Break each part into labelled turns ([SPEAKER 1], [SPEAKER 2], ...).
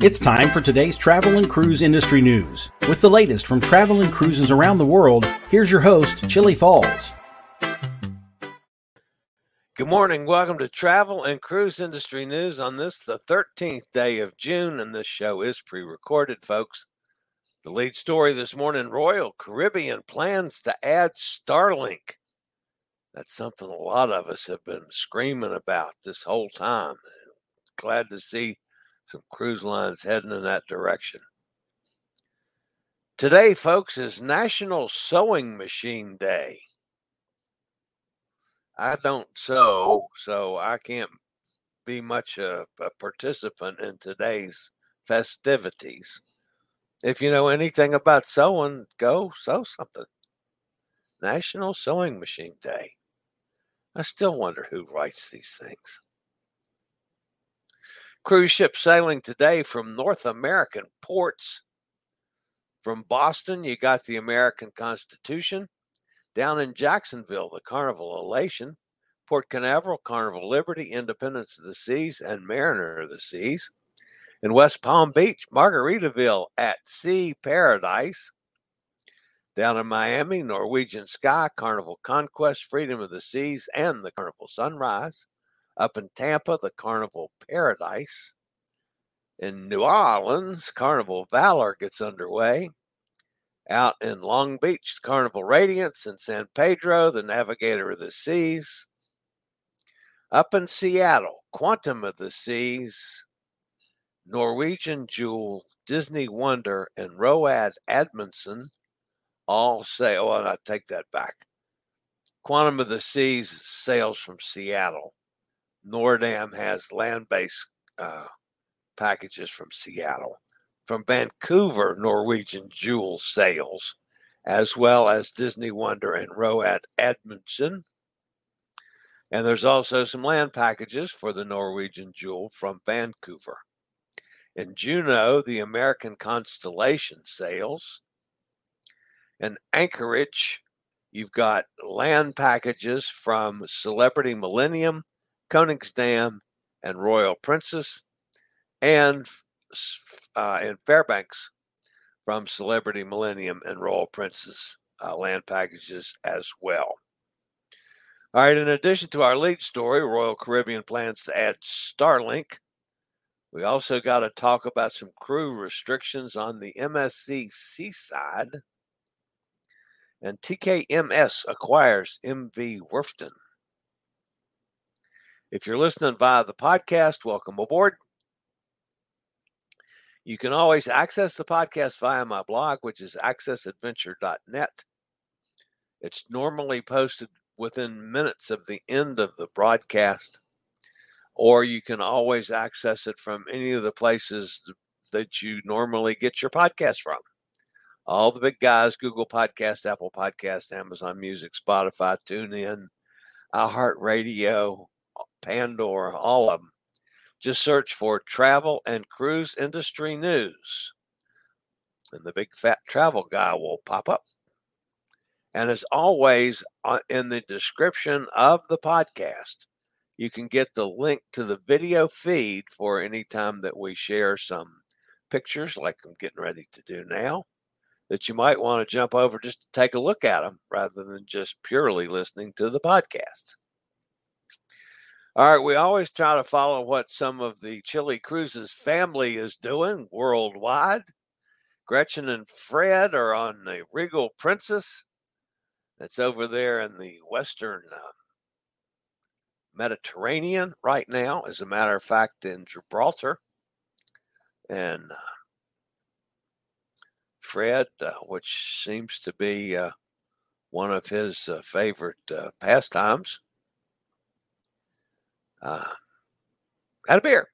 [SPEAKER 1] It's time for today's travel and cruise industry news. With the latest from travel and cruises around the world, here's your host, Chillie Falls.
[SPEAKER 2] Good morning. Welcome to Travel and Cruise Industry News on this, the 13th day of June, and this show is pre recorded, folks. The lead story this morning Royal Caribbean plans to add Starlink. That's something a lot of us have been screaming about this whole time. Glad to see some cruise lines heading in that direction. Today, folks, is National Sewing Machine Day. I don't sew, so I can't be much a, a participant in today's festivities. If you know anything about sewing, go sew something. National Sewing Machine Day. I still wonder who writes these things. Cruise ship sailing today from North American ports. From Boston, you got the American Constitution. Down in Jacksonville, the Carnival Elation. Port Canaveral, Carnival Liberty, Independence of the Seas, and Mariner of the Seas. In West Palm Beach, Margaritaville at Sea Paradise. Down in Miami, Norwegian Sky, Carnival Conquest, Freedom of the Seas, and the Carnival Sunrise. Up in Tampa, the Carnival Paradise. In New Orleans, Carnival Valor gets underway. Out in Long Beach, Carnival Radiance. In San Pedro, the Navigator of the Seas. Up in Seattle, Quantum of the Seas, Norwegian Jewel, Disney Wonder, and Roald Amundsen all say, oh, I take that back. Quantum of the Seas sails from Seattle. Noordam has land based uh, packages from Seattle. From Vancouver, Norwegian Jewel sails, as well as Disney Wonder and Roald Amundsen. And there's also some land packages for the Norwegian Jewel from Vancouver. In Juneau, the American Constellation sails. In Anchorage, you've got land packages from Celebrity Millennium, Koningsdam, and Royal Princess, and uh, in Fairbanks from Celebrity Millennium and Royal Princess uh, land packages as well. All right, in addition to our lead story, Royal Caribbean plans to add Starlink. We also got to talk about some crew restrictions on the MSC Seaside. And TKMS acquires MV Werften. If you're listening via the podcast, welcome aboard. You can always access the podcast via my blog, which is accessadventure.net. It's normally posted within minutes of the end of the broadcast, or you can always access it from any of the places that you normally get your podcast from. All the big guys Google Podcast, Apple Podcast, Amazon Music, Spotify, TuneIn, iHeartRadio, Pandora, all of them. Just search for travel and cruise industry news, and the big fat travel guy will pop up. And as always, uh, in the description of the podcast, you can get the link to the video feed for any time that we share some pictures, like I'm getting ready to do now, that you might want to jump over just to take a look at them rather than just purely listening to the podcast. All right, we always try to follow what some of the Chile Cruises family is doing worldwide. Gretchen and Fred are on the Regal Princess. That's over there in the western uh, Mediterranean right now. As a matter of fact, in Gibraltar. And uh, Fred, uh, which seems to be uh, one of his uh, favorite uh, pastimes, uh, had a beer.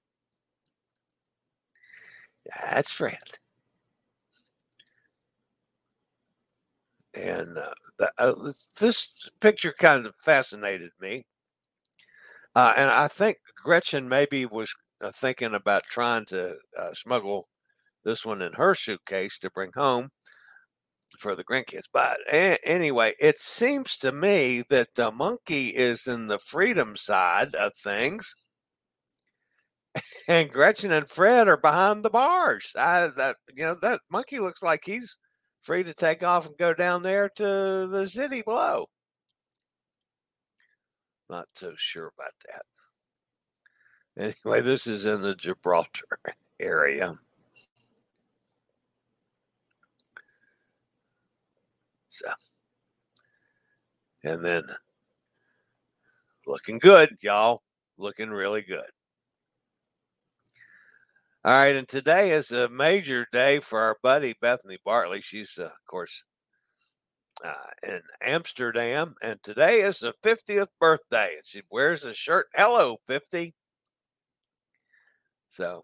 [SPEAKER 2] That's Fred. And uh, the, uh, this picture kind of fascinated me. Uh, and I think Gretchen maybe was uh, thinking about trying to uh, smuggle this one in her suitcase to bring home for the grandkids. But a- anyway, it seems to me that the monkey is in the freedom side of things, and Gretchen and Fred are behind the bars. I, that you know that monkey looks like he's free to take off and go down there to the city below. Not so sure about that. Anyway, this is in the Gibraltar area. So, and then looking good, y'all. Looking really good. All right, and today is a major day for our buddy Bethany Bartley. She's, uh, of course, uh, in Amsterdam, and today is the 50th birthday. And she wears a shirt. Hello, 50. So,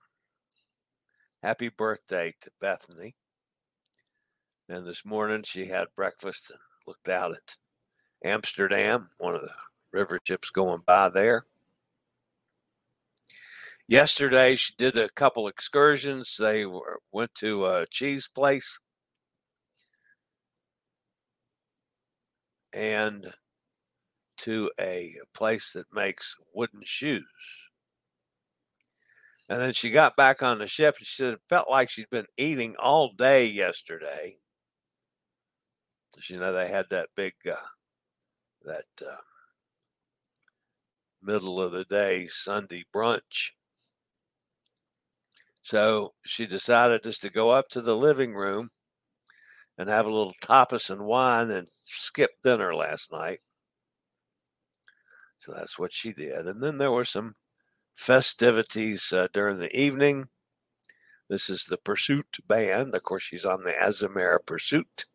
[SPEAKER 2] happy birthday to Bethany. And this morning she had breakfast and looked out at Amsterdam, one of the river ships going by there. Yesterday she did a couple excursions. They were, went to a cheese place and to a place that makes wooden shoes. And then she got back on the ship and she said it felt like she'd been eating all day yesterday you know they had that big uh, that uh, middle of the day Sunday brunch. So she decided just to go up to the living room and have a little tapas and wine and skip dinner last night. So that's what she did. And then there were some festivities uh, during the evening. This is the Pursuit Band. Of course, she's on the Azamara Pursuit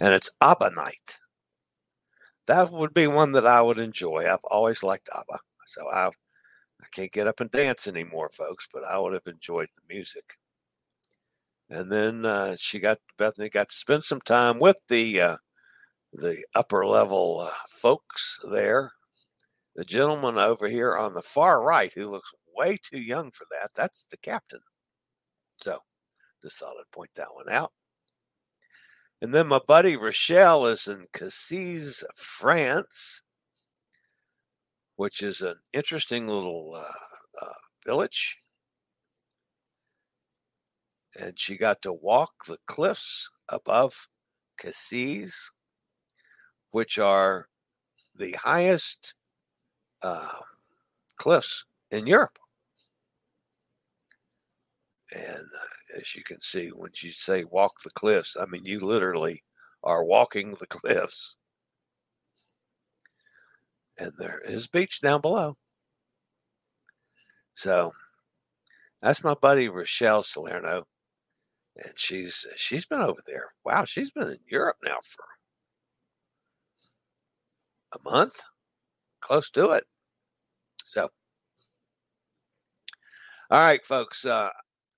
[SPEAKER 2] and it's ABBA night. That would be one that I would enjoy. I've always liked ABBA, so I I can't get up and dance anymore, folks, but I would have enjoyed the music. And then uh, she got Bethany got to spend some time with the uh, the upper level uh, folks there. The gentleman over here on the far right, who looks way too young for that, that's the captain. So, just thought I'd point that one out. And then my buddy Rochelle is in Cassis, France, which is an interesting little uh, uh, village. And she got to walk the cliffs above Cassis, which are the highest uh, cliffs in Europe. And uh, as you can see, when you say walk the cliffs, I mean, you literally are walking the cliffs. And there is beach down below. So that's my buddy Rochelle Salerno. And she's she's been over there. Wow, she's been in Europe now for a month, close to it. So, all right, folks. Uh,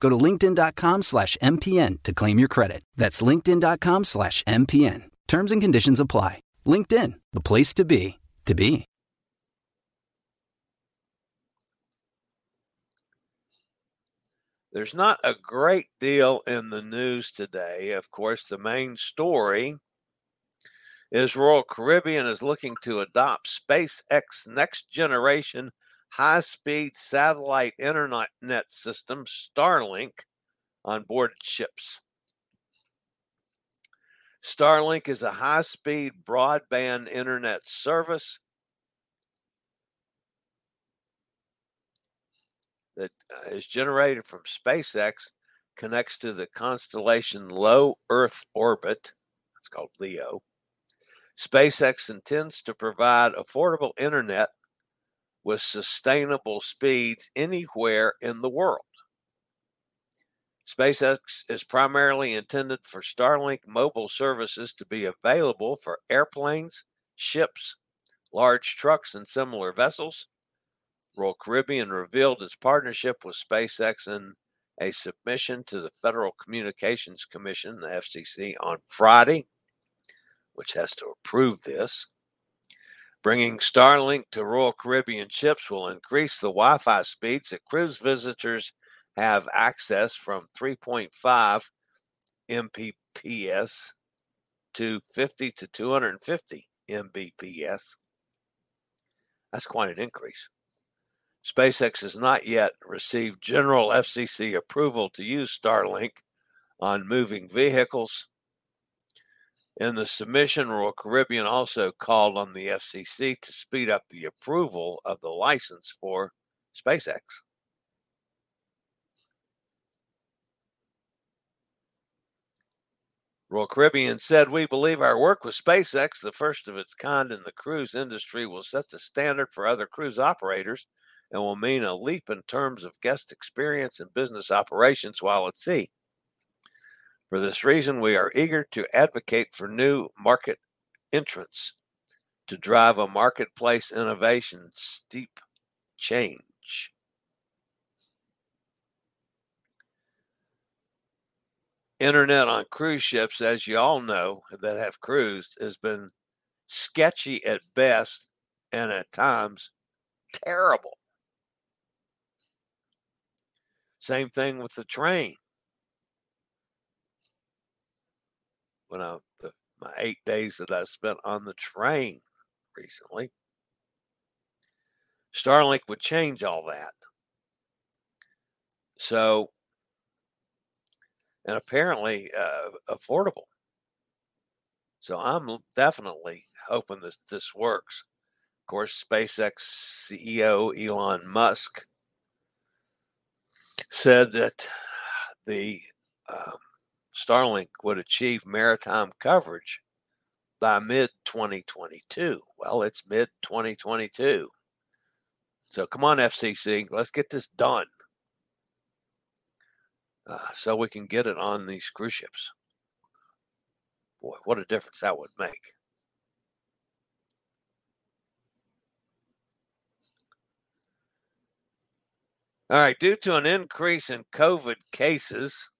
[SPEAKER 3] Go to linkedin.com slash MPN to claim your credit. That's linkedin.com slash MPN. Terms and conditions apply. LinkedIn, the place to be, to be.
[SPEAKER 2] There's not a great deal in the news today. Of course, the main story is Royal Caribbean is looking to adopt SpaceX next generation high speed satellite internet system, Starlink, on board ships. Starlink is a high speed broadband internet service that uh, generated from SpaceX connects to the constellation Low Earth Orbit. It's called LEO. SpaceX intends to provide affordable internet with sustainable speeds anywhere in the world. SpaceX is primarily intended for Starlink mobile services to be available for airplanes, ships, large trucks, and similar vessels Royal Caribbean revealed its partnership with SpaceX in a submission to the Federal Communications Commission, the FCC, on Friday, which has to approve this. Bringing Starlink to Royal Caribbean ships will increase the Wi Fi speeds that cruise visitors have access from 3.5 Mbps to 50 to 250 Mbps. That's quite an increase. SpaceX has not yet received general FCC approval to use Starlink on moving vehicles. In the submission, Royal Caribbean also called on the FCC to speed up the approval of the license for SpaceX. Royal Caribbean said, We believe our work with SpaceX, the first of its kind in the cruise industry, will set the standard for other cruise operators and will mean a leap in terms of guest experience and business operations while at sea. For this reason, we are eager to advocate for new market entrants to drive a marketplace innovation steep change. Internet on cruise ships, as you all know that have cruised, has been sketchy at best and at times terrible. Same thing with the train. When I the, my eight days that I spent on the train recently, Starlink would change all that. So, and apparently uh, affordable. So I'm definitely hoping that this works. Of course, SpaceX CEO Elon Musk said that the um, Starlink would achieve maritime coverage by mid 2022. Well, it's mid 2022. So come on, FCC, let's get this done uh, so we can get it on these cruise ships. Boy, what a difference that would make. All right, due to an increase in COVID cases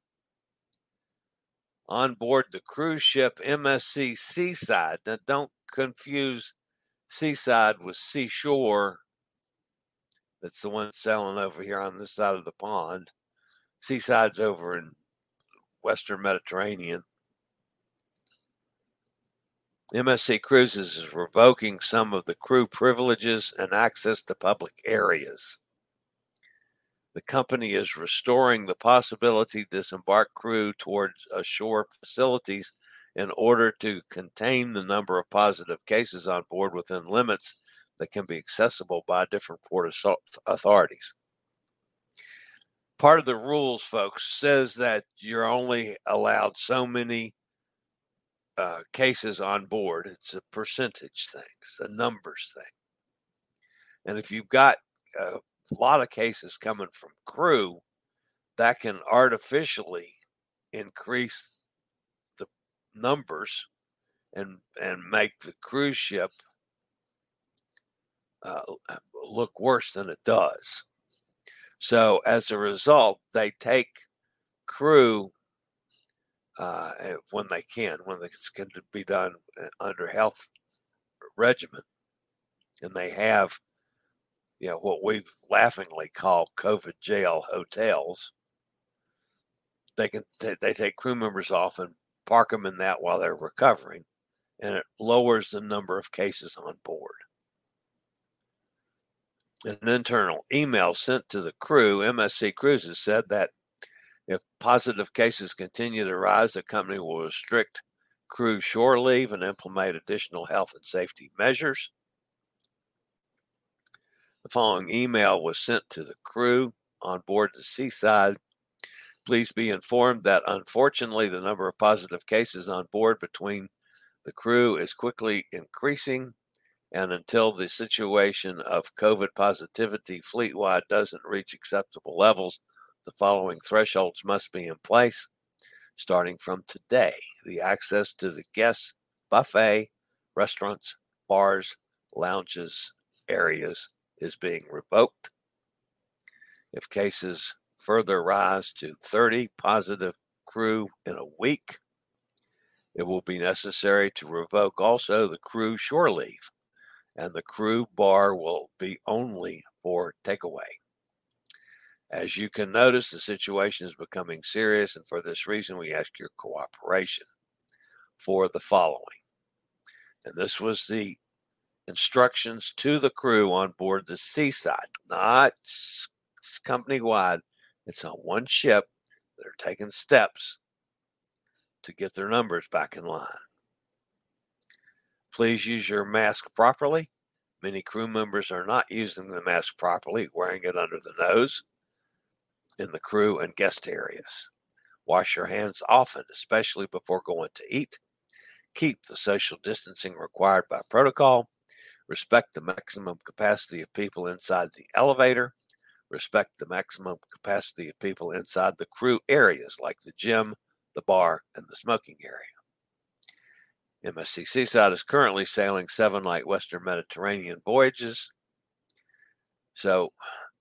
[SPEAKER 2] on board the cruise ship MSC Seaside, now don't confuse Seaside with Seashore. That's the one sailing over here on this side of the pond. Seaside's over in Western Mediterranean. MSC Cruises is revoking some of the crew privileges and access to public areas. The company is restoring the possibility to disembark crew towards ashore facilities in order to contain the number of positive cases on board within limits that can be accessible by different port authorities. Part of the rules, folks, says that you're only allowed so many uh, cases on board. It's a percentage thing, it's a numbers thing. And if you've got a lot of cases coming from crew, that can artificially increase the numbers and and make the cruise ship uh, look worse than it does. So as a result, they take crew uh, eh, when they can, when it's to be done eh, under health regimen, and they have, you know, what we've laughingly called COVID jail hotels. They can they take crew members off and park them in that while they're recovering, and it lowers the number of cases on board. An internal email sent to the crew, MSC Cruises said that if positive cases continue to rise, the company will restrict crew shore leave and implement additional health and safety measures. The following email was sent to the crew on board the Seaside. Please be informed that unfortunately, the number of positive cases on board between the crew is quickly increasing and until the situation of COVID positivity fleet wide doesn't reach acceptable levels, the following thresholds must be in place. Starting from today, the access to the guest buffet, restaurants, bars, lounges, areas is being revoked. If cases further rise to 30 positive crew in a week, it will be necessary to revoke also the crew shore leave and the crew bar will be only for takeaway. As you can notice, the situation is becoming serious, and for this reason, we ask your cooperation for the following. And this was the instructions to the crew on board the Seaside, not company wide. It's on one ship. They're taking steps to get their numbers back in line. Please use your mask properly. Many crew members are not using the mask properly, wearing it under the nose in the crew and guest areas. Wash your hands often, especially before going to eat. Keep the social distancing required by protocol. Respect the maximum capacity of people inside the elevator. Respect the maximum capacity of people inside the crew areas like the gym, the bar, and the smoking area. MSC Seaside is currently sailing seven light Western Mediterranean voyages. So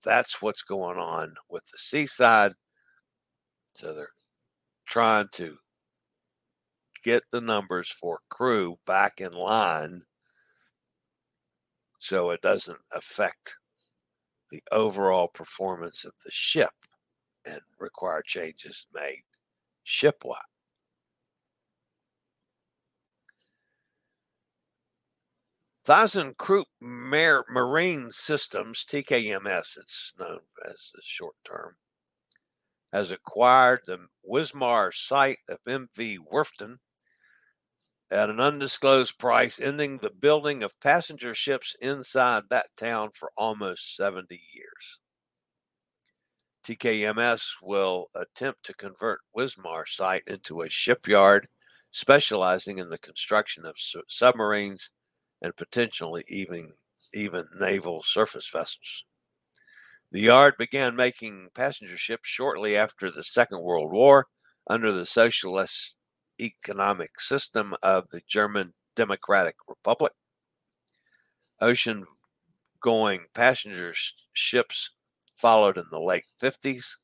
[SPEAKER 2] that's what's going on with the Seaside. So they're trying to get the numbers for crew back in line so it doesn't affect the overall performance of the ship and require changes made shipwide. ThyssenKrupp Marine Systems, TKMS, it's known as the short term, has acquired the Wismar site of MV Werften at an undisclosed price, ending the building of passenger ships inside that town for almost 70 years. TKMS will attempt to convert Wismar site into a shipyard specializing in the construction of submarines and potentially even, even naval surface vessels. The yard began making passenger ships shortly after the Second World War under the socialist economic system of the German Democratic Republic. Ocean going passenger ships followed in the late 50s,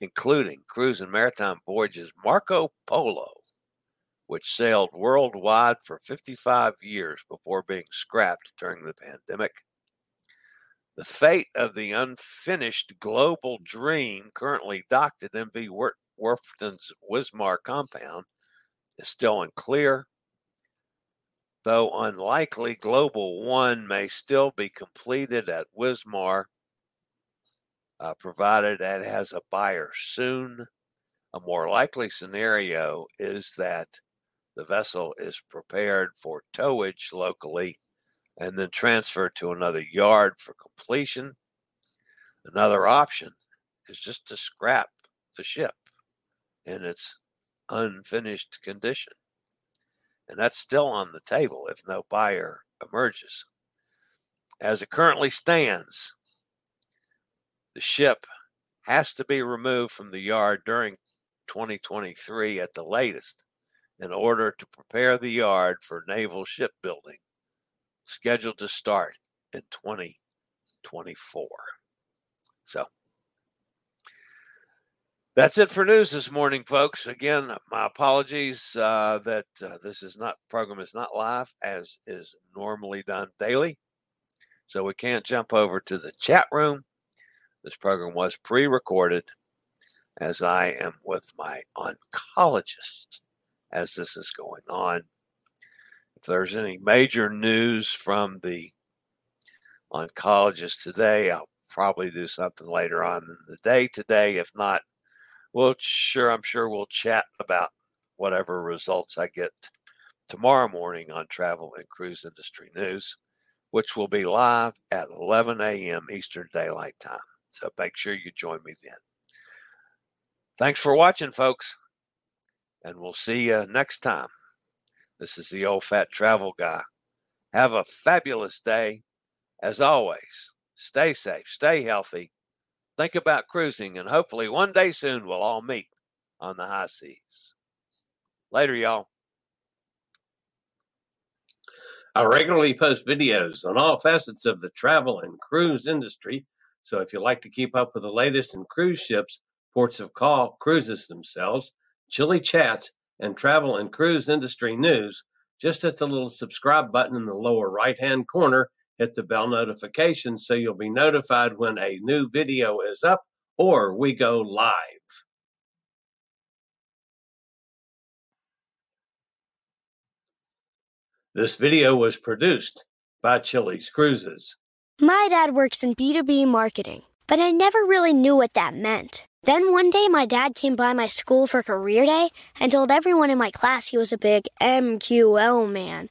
[SPEAKER 2] including cruise and maritime voyages Marco Polo which sailed worldwide for 55 years before being scrapped during the pandemic. The fate of the unfinished global dream currently docked at MV Werften's Wismar compound is still unclear, though unlikely, Global One may still be completed at Wismar uh, provided it has a buyer soon. A more likely scenario is that the vessel is prepared for towage locally and then transferred to another yard for completion. Another option is just to scrap the ship in its unfinished condition. And that's still on the table if no buyer emerges. As it currently stands, the ship has to be removed from the yard during 2023 at the latest in order to prepare the yard for naval shipbuilding, scheduled to start in 2024. So that's it for news this morning, folks. Again, my apologies uh, that uh, this is not program is not live as is normally done daily, so we can't jump over to the chat room. This program was pre-recorded, as I am with my oncologist as this is going on. If there's any major news from the oncologist today, I'll probably do something later on in the day today. If not, well, sure, I'm sure we'll chat about whatever results I get tomorrow morning on Travel and Cruise Industry News, which will be live at 11 a.m. Eastern Daylight Time. So make sure you join me then. Thanks for watching, folks, and we'll see you next time. This is the old fat travel guy. Have a fabulous day. As always, stay safe, stay healthy, think about cruising, and hopefully one day soon we'll all meet on the high seas. Later, y'all.
[SPEAKER 4] I regularly post videos on all facets of the travel and cruise industry. So if you like to keep up with the latest in cruise ships, ports of call, cruises themselves, chilly chats, and travel and cruise industry news, just hit the little subscribe button in the lower right hand corner hit the bell notification so you'll be notified when a new video is up or we go live. This video was produced by Chili's Cruises.
[SPEAKER 5] My dad works in B2B marketing, but I never really knew what that meant. Then one day, my dad came by my school for career day and told everyone in my class he was a big MQL man.